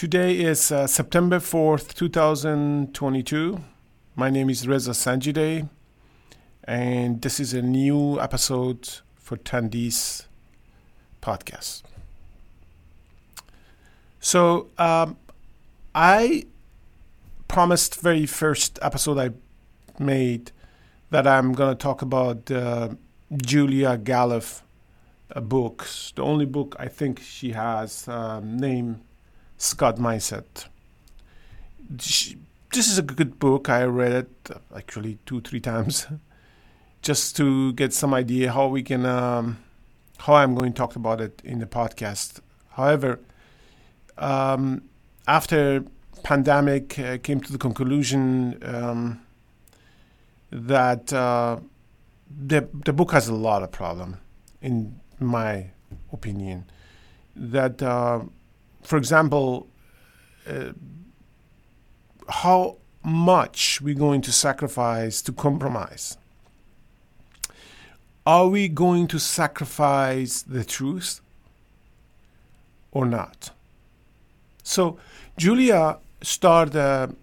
Today is uh, September 4th, 2022. My name is Reza Sanjide, and this is a new episode for Tandi's podcast. So, um, I promised very first episode I made that I'm going to talk about uh, Julia Galef uh, books. The only book I think she has um, named Scout Mindset. This is a good book. I read it actually two, three times, just to get some idea how we can, um, how I'm going to talk about it in the podcast. However, um, after pandemic, uh, came to the conclusion um, that uh, the the book has a lot of problem, in my opinion. That uh, for example, uh, how much we're going to sacrifice to compromise. Are we going to sacrifice the truth or not? So, Julia started a,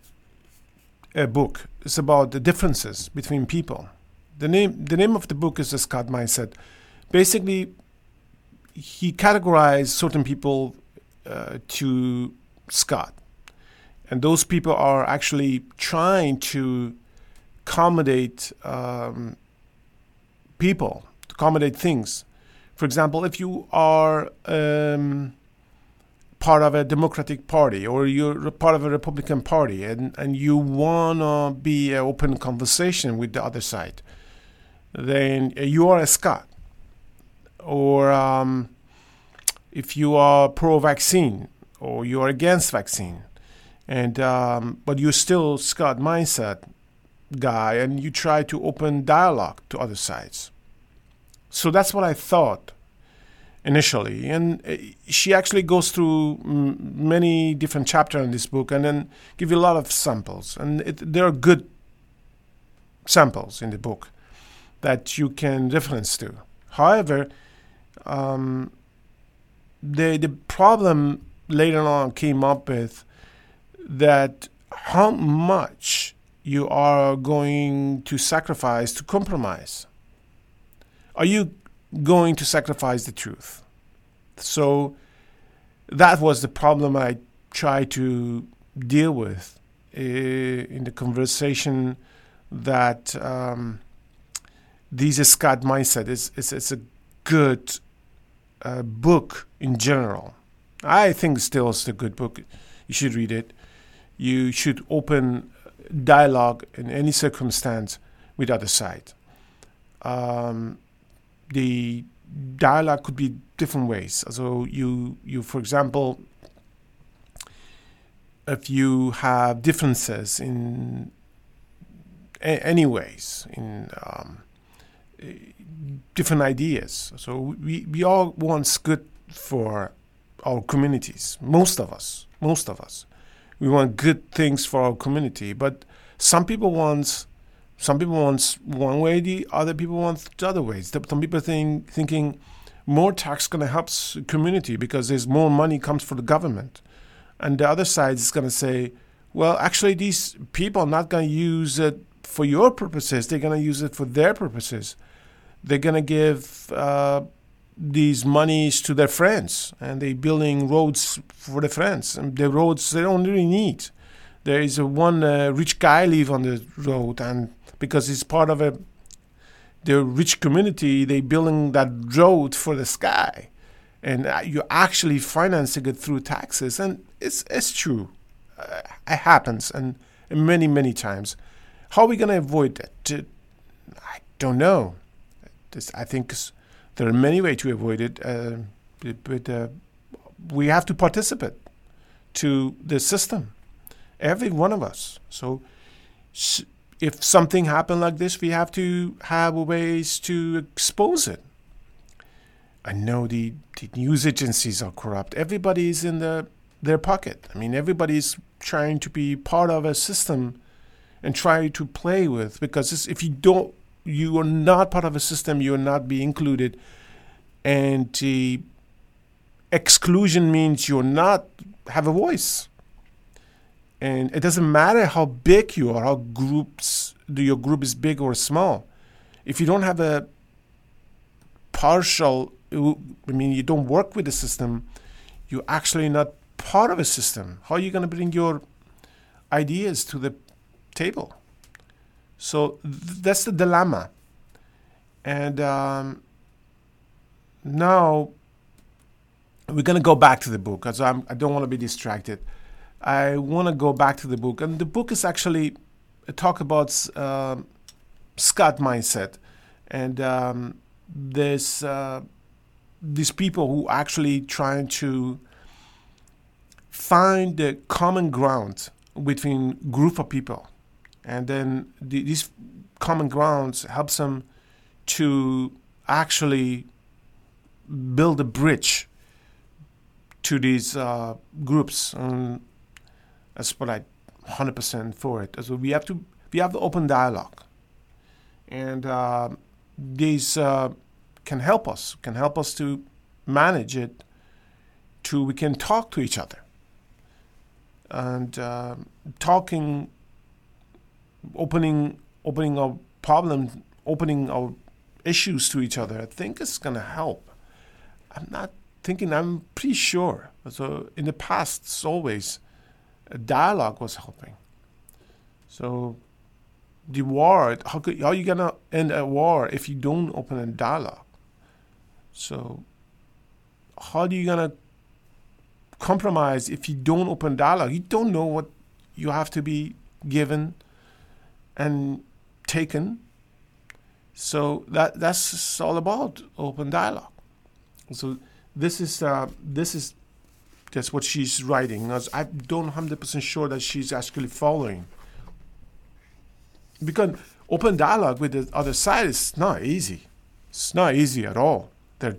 a book. It's about the differences between people. The name, the name of the book is The Scout Mindset. Basically, he categorized certain people uh, to Scout. And those people are actually trying to accommodate um, people, to accommodate things. For example, if you are um, part of a Democratic Party or you're part of a Republican Party and, and you want to be an open conversation with the other side, then you are a Scout. Or um, if you are pro-vaccine or you are against vaccine, and um, but you're still Scout mindset guy, and you try to open dialogue to other sides. So that's what I thought initially, and uh, she actually goes through many different chapters in this book, and then give you a lot of samples, and it, there are good samples in the book that you can reference to. However, um, the the problem later on came up with that how much you are going to sacrifice to compromise. Are you going to sacrifice the truth? So that was the problem I tried to deal with uh, in the conversation that um, this Scout mindset is, is, is a good uh, book in general. I think still it's a good book. You should read it. You should open dialogue in any circumstance with other side. Um, the dialogue could be different ways. So you you for example, if you have differences in a- any ways in um, different ideas. So we, we all want good for our communities. Most of us, most of us, we want good things for our community. But some people want, some people want one way. The other people want the other ways. Some people think thinking more tax going to help community because there's more money comes for the government, and the other side is going to say, well, actually, these people are not going to use it for your purposes. They're going to use it for their purposes they're going to give uh, these monies to their friends and they're building roads for their friends. And the roads they don't really need. There is a one uh, rich guy live on the road and because it's part of a the rich community they building that road for the sky. And uh, you're actually financing it through taxes and it's it's true. Uh, it happens and, many many times. How are we going to avoid that? I don't know this, I think there are many ways to avoid it, uh, but uh, we have to participate to the system, every one of us. So if something happened like this, we have to have ways to expose it. I know the, the news agencies are corrupt. Everybody is in the, their pocket. I mean, everybody's trying to be part of a system and try to play with because if you don't you are not part of a system, you are not being included. And exclusion means you're not have a voice. And it doesn't matter how big you are, how groups your group is big or small. If you don't have a partial, I mean, you don't work with the system, you're actually not part of a system. How are you going to bring your ideas to the table? So th- that's the dilemma. And um, now we're going to go back to the book because I'm, I don't want to be distracted. I want to go back to the book. And the book is actually a talk about uh, Scout mindset. And um, this, uh, these people who actually trying to find the common ground between group of people. And then the, these common grounds helps them to actually build a bridge to these uh, groups. And that's what I 100% for it. So we have to we have the open dialogue, and uh, these uh, can help us can help us to manage it. To we can talk to each other, and uh, talking, opening opening our problem, opening our issues to each other. I think it's going to help. I'm not thinking. I'm pretty sure. So in the past, it's always dialogue was helping. So the war, how, could, how are you going to end a war if you don't open a dialogue? So how are you going to compromise if you don't open dialogue? You don't know what you have to be given and taken. So that that's all about open dialogue. So this is uh, this is that's what she's writing. I don't 100% sure that she's actually following. Because open dialogue with the other side is not easy. It's not easy at all. There are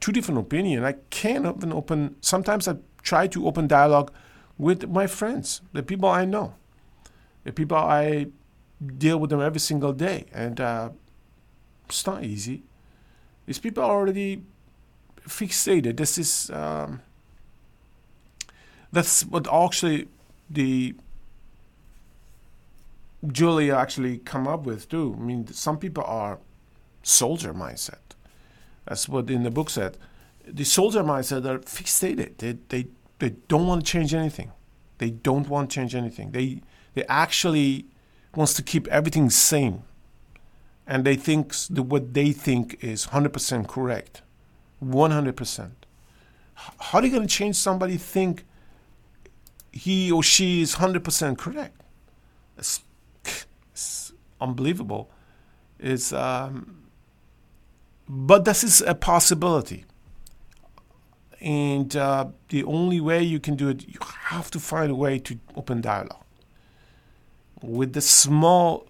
two different opinions. I can't even open, sometimes I try to open dialogue with my friends, the people I know, the people I deal with them every single day. And uh, it's not easy. These people are already fixated. This is. Um, that's what actually the Julia actually come up with too. I mean, some people are soldier mindset. That's what in the book said. The soldier mindset are fixated. They they they don't want to change anything. They don't want to change anything. They they actually wants to keep everything same, and they think that what they think is hundred percent correct, one hundred percent. How are you going to change somebody think he or she is 100% correct. It's, it's unbelievable. It's, um, but this is a possibility. And uh, the only way you can do it, you have to find a way to open dialogue with the small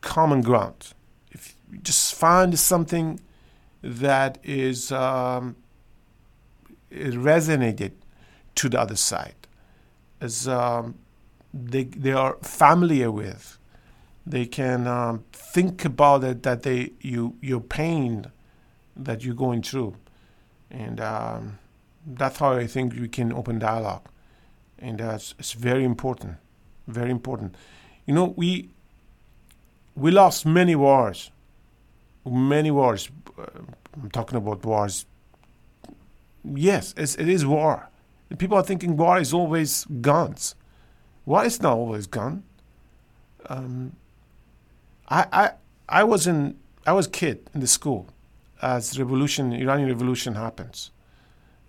common ground. If you just find something that is um, resonated to the other side, as um, they they are familiar with. They can um, think about it that they you your pain that you're going through, and um, that's how I think we can open dialogue, and that's it's very important, very important. You know we we lost many wars, many wars. Uh, I'm talking about wars. Yes, it is war People are thinking war is always guns. War is not always gun. Um, I, I, I was in, I was kid in the school as revolution, Iranian revolution happens.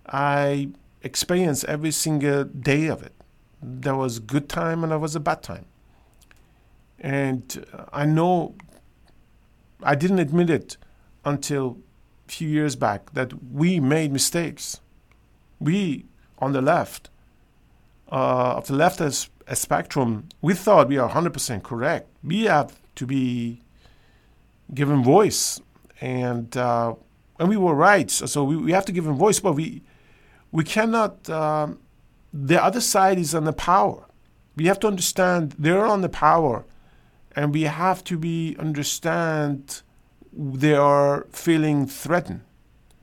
I experienced every single day of it. There was a good time and there was a bad time. And I know I didn't admit it until a few years back that we made mistakes. We on the left, uh, of the left leftist spectrum, we thought we are 100% correct. We have to be given voice, and uh, and we were right. So, so we, we have to give them voice, but we we cannot. Um, the other side is on the power. We have to understand they're on the power, and we have to be understand they are feeling threatened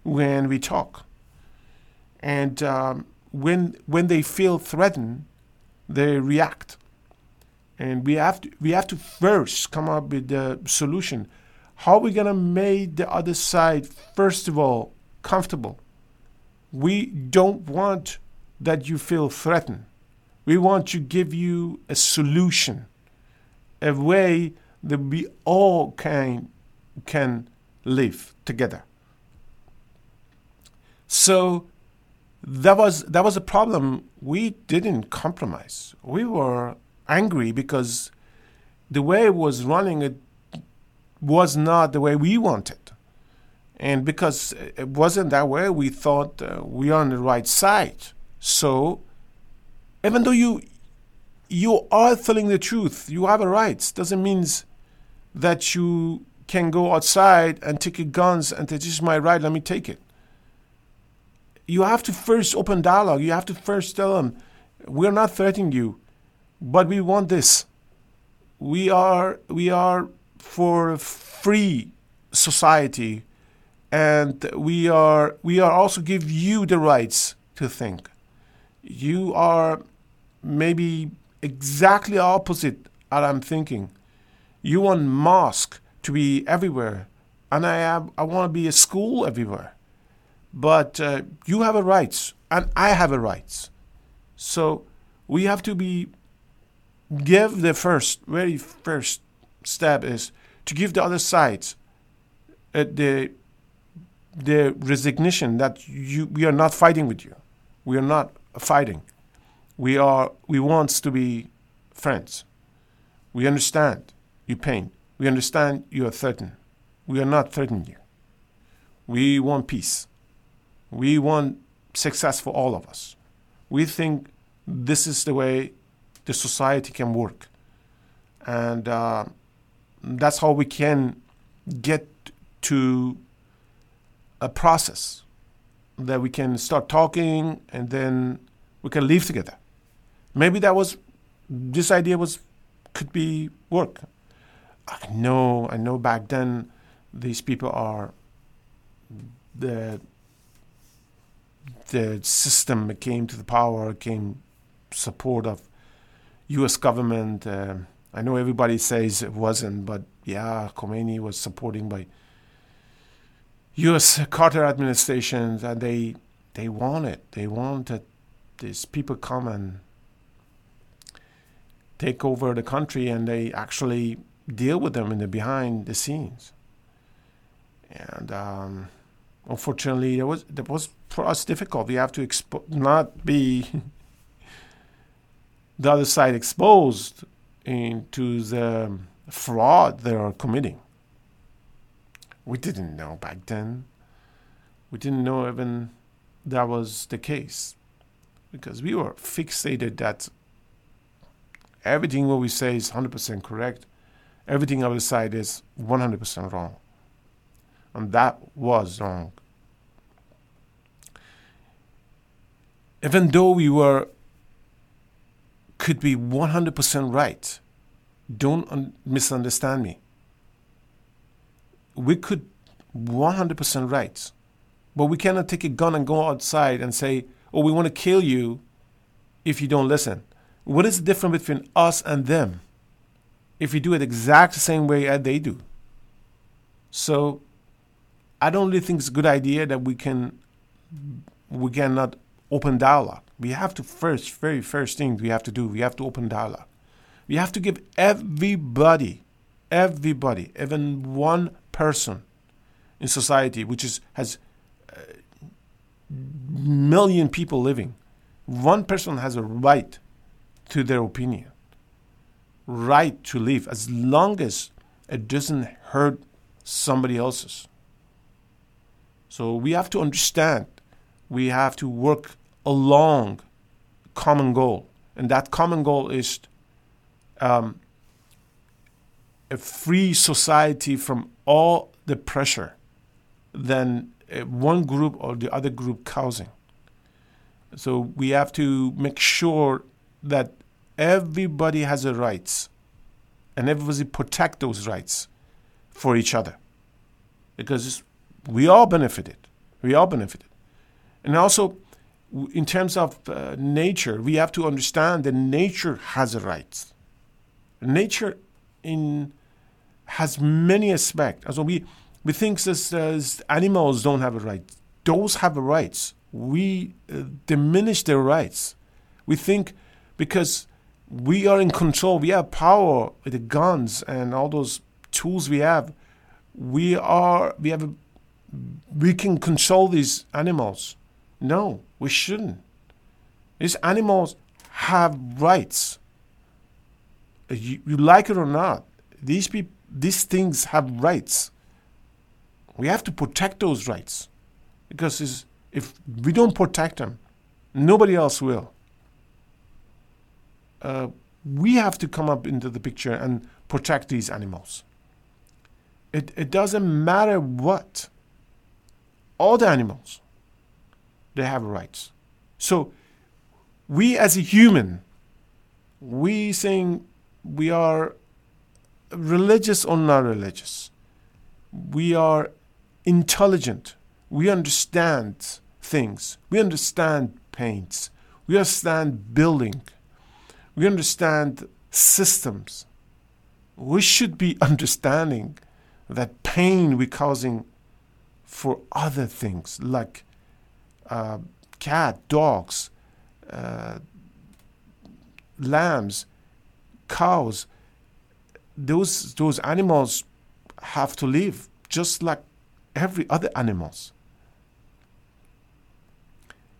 when we talk, and um, when when they feel threatened, they react. And we have to we have to first come up with the solution. How are we gonna make the other side first of all comfortable? We don't want that you feel threatened. We want to give you a solution, a way that we all can can live together. So that was that was a problem. We didn't compromise. We were angry because the way it was running it was not the way we wanted. And because it wasn't that way, we thought uh, we are on the right side. So even though you you are telling the truth, you have a right. Doesn't mean that you can go outside and take your guns and say, "This is my right. Let me take it." You have to first open dialogue. You have to first tell them, "We're not threatening you, but we want this. We are we are for a free society, and we are we are also give you the rights to think." You are maybe exactly opposite what I'm thinking. You want mosque to be everywhere, and I have, I want to be a school everywhere. But uh, you have a rights, and I have a rights. So we have to be give the first, very first step is to give the other side uh, the the resignation that you we are not fighting with you. We are not fighting. We are we want to be friends. We understand your pain. We understand you are threatened. We are not threatening you. We want peace. We want success for all of us. We think this is the way the society can work. And uh, that's how we can get to a process that we can start talking and then we can live together. Maybe that was this idea was could be work. I know, I know. Back then, these people are the the system came to the power, came support of U.S. government. Uh, I know everybody says it wasn't, but yeah, Khomeini was supporting by U.S. Carter administrations, and they they wanted they wanted these people come and take over the country and they actually deal with them in the behind the scenes. And um, unfortunately, it was that was for us difficult. We have to expo- not be the other side exposed into the fraud they are committing. We didn't know back then. We didn't know even that was the case because we were fixated that everything what we say is 100% correct, everything other side is 100% wrong. And that was wrong. Even though we were, could be 100% right, don't un- misunderstand me. We could 100% right, but we cannot take a gun and go outside and say, oh, we want to kill you if you don't listen. What is the difference between us and them if we do it exact same way as they do? So I don't really think it's a good idea that we can we cannot open dialogue. We have to first, very first thing we have to do, we have to open dialogue. We have to give everybody, everybody, even one person in society which is has million people living, one person has a right to their opinion, right to live, as long as it doesn't hurt somebody else's. So we have to understand, we have to work along common goal, and that common goal is um, a free society from all the pressure then uh, one group or the other group causing. So we have to make sure that everybody has the rights and everybody protect those rights for each other because we all benefited. We all benefited. And also, in terms of uh, nature, we have to understand that nature has rights. Nature in has many aspects. So we we think as animals don't have a right. Those have a rights. We uh, diminish their rights. We think because we are in control, we have power with the guns and all those tools we have. We are we have a, we can control these animals. No, we shouldn't. These animals have rights. You, you like it or not, these people, these things have rights. We have to protect those rights because if we don't protect them, nobody else will. Uh, we have to come up into the picture and protect these animals. It, it doesn't matter what. All the animals, they have rights. So we as a human, we saying we are religious or not religious. We are intelligent. We understand things. We understand paints. We understand building. We understand systems. We should be understanding that pain we're causing for other things like uh, cat, dogs, uh, lambs, cows. Those those animals have to live just like every other animals.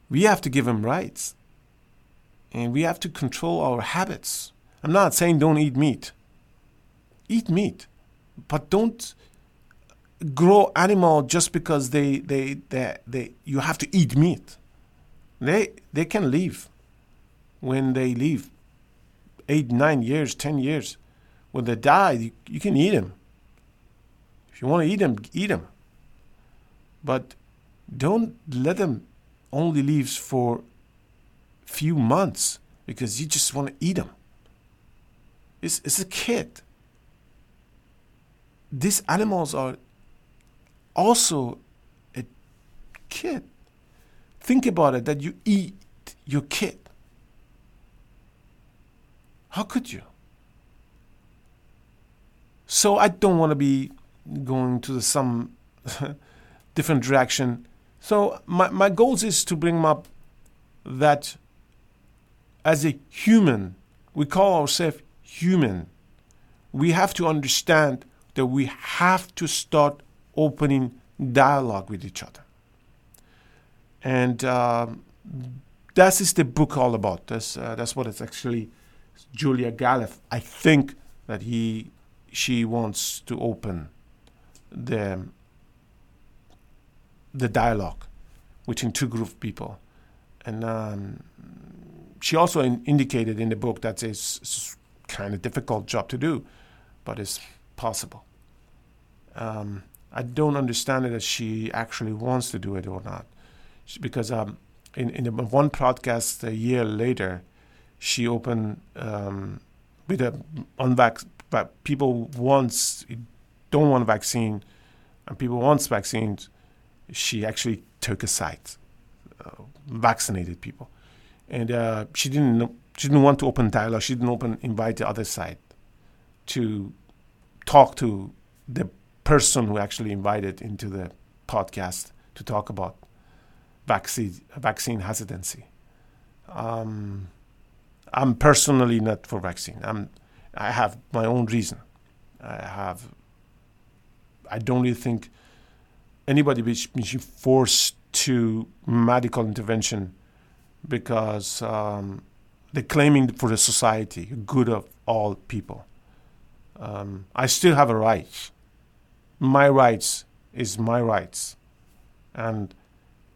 We have to give them rights. And we have to control our habits. I'm not saying don't eat meat. Eat meat, but don't grow animal just because they, they, they, they you have to eat meat. They, they can leave when they leave eight, nine years, ten years. When they die, you, you can eat them. If you want to eat them, eat them. But don't let them only live for few months because you just want to eat them. It's, it's a kid. These animals are also a kid. Think about it that you eat your kid. How could you? So I don't want to be going to some different direction. So my, my goals is to bring up that as a human, we call ourselves human. We have to understand that we have to start opening dialogue with each other. And uh, that is the book all about. That's, uh, that's what it's actually Julia Galef. I think that he, she wants to open the, the dialogue between two group of people. And um, she also in, indicated in the book that it's, kind of difficult job to do, but it's possible. Um, I don't understand it as she actually wants to do it or not, because um, in in one podcast a year later, she opened um, with a unvax, but people wants don't want a vaccine, and people wants vaccines. She actually took a side, uh, vaccinated people and uh, she didn't she didn't want to open dialogue. She didn't open invite the other side to talk to the person who actually invited into the podcast to talk about vaccine vaccine hesitancy. Um, I'm personally not for vaccine. I'm I have my own reason. I have. I don't really think anybody should be forced to medical intervention because um, they're claiming for the society, good of all people. Um, I still have a right. My rights is my rights, and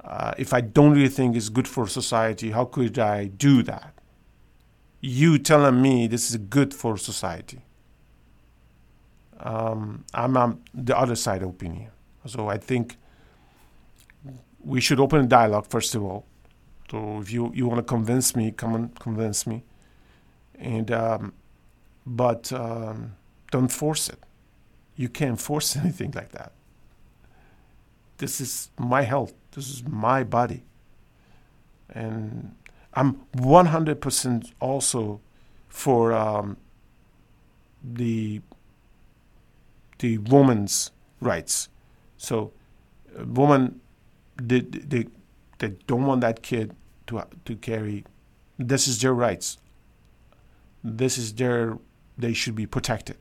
uh, if I don't really think it's good for society, how could I do that? You telling me this is good for society. Um, I'm on the other side opinion. So I think we should open a dialogue first of all so if you, you want to convince me, come and convince me. And um, but um, don't force it. You can't force anything like that. This is my health. This is my body. and I'm 100% also for um, the the woman's rights. So, a woman, they, they, they don't want that kid to to carry. This is their rights. This is their. They should be protected.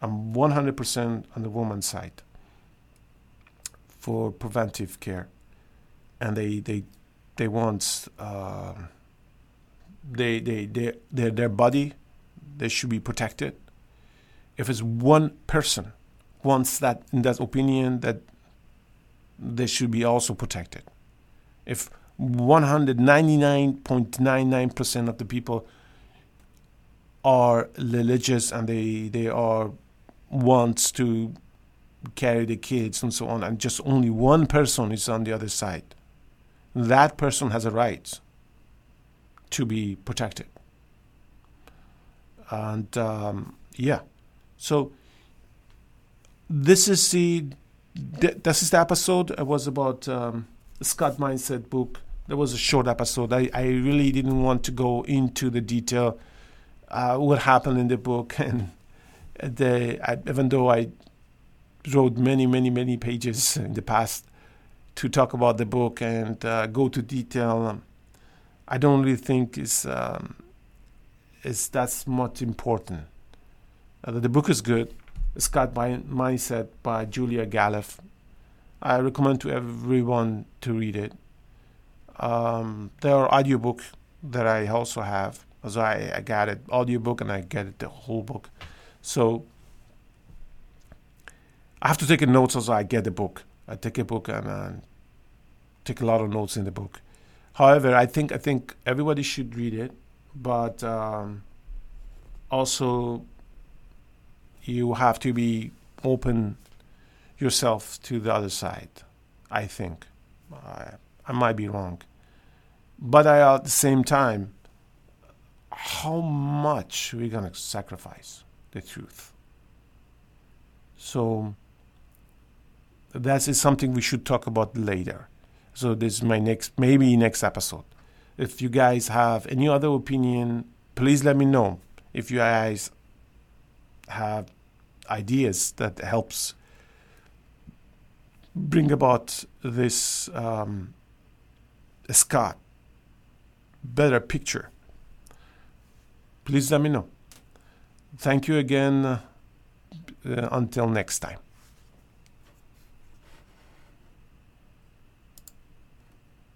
I'm 100% on the woman's side for preventive care, and they they they want uh, they they they their their body they should be protected. If it's one person wants that in that opinion that they should be also protected. If 199.99% of the people are religious and they they are wants to carry the kids and so on, and just only one person is on the other side, that person has a right to be protected. And um, yeah, so this is the this is the episode. It was about um, Scout Mindset book. There was a short episode. I, I really didn't want to go into the detail uh, what happened in the book and the I, even though I wrote many many many pages in the past to talk about the book and uh, go to detail. I don't really think is um, is that's much important. Uh, the book is good. Scout by Mindset by Julia Galef. I recommend to everyone to read it. Um, there are audiobook that I also have. So I, I got it audiobook and I get it the whole book. So I have to take notes as I get the book. I take a book and uh, take a lot of notes in the book. However, I think I think everybody should read it, but um, also you have to be open yourself to the other side. I think I, I might be wrong, but I, at the same time, how much we're gonna sacrifice the truth. So that is something we should talk about later. So this is my next, maybe next episode. If you guys have any other opinion, please let me know. If you guys have ideas that helps bring about this um, Scott better picture, please let me know. Thank you again. Uh, until next time.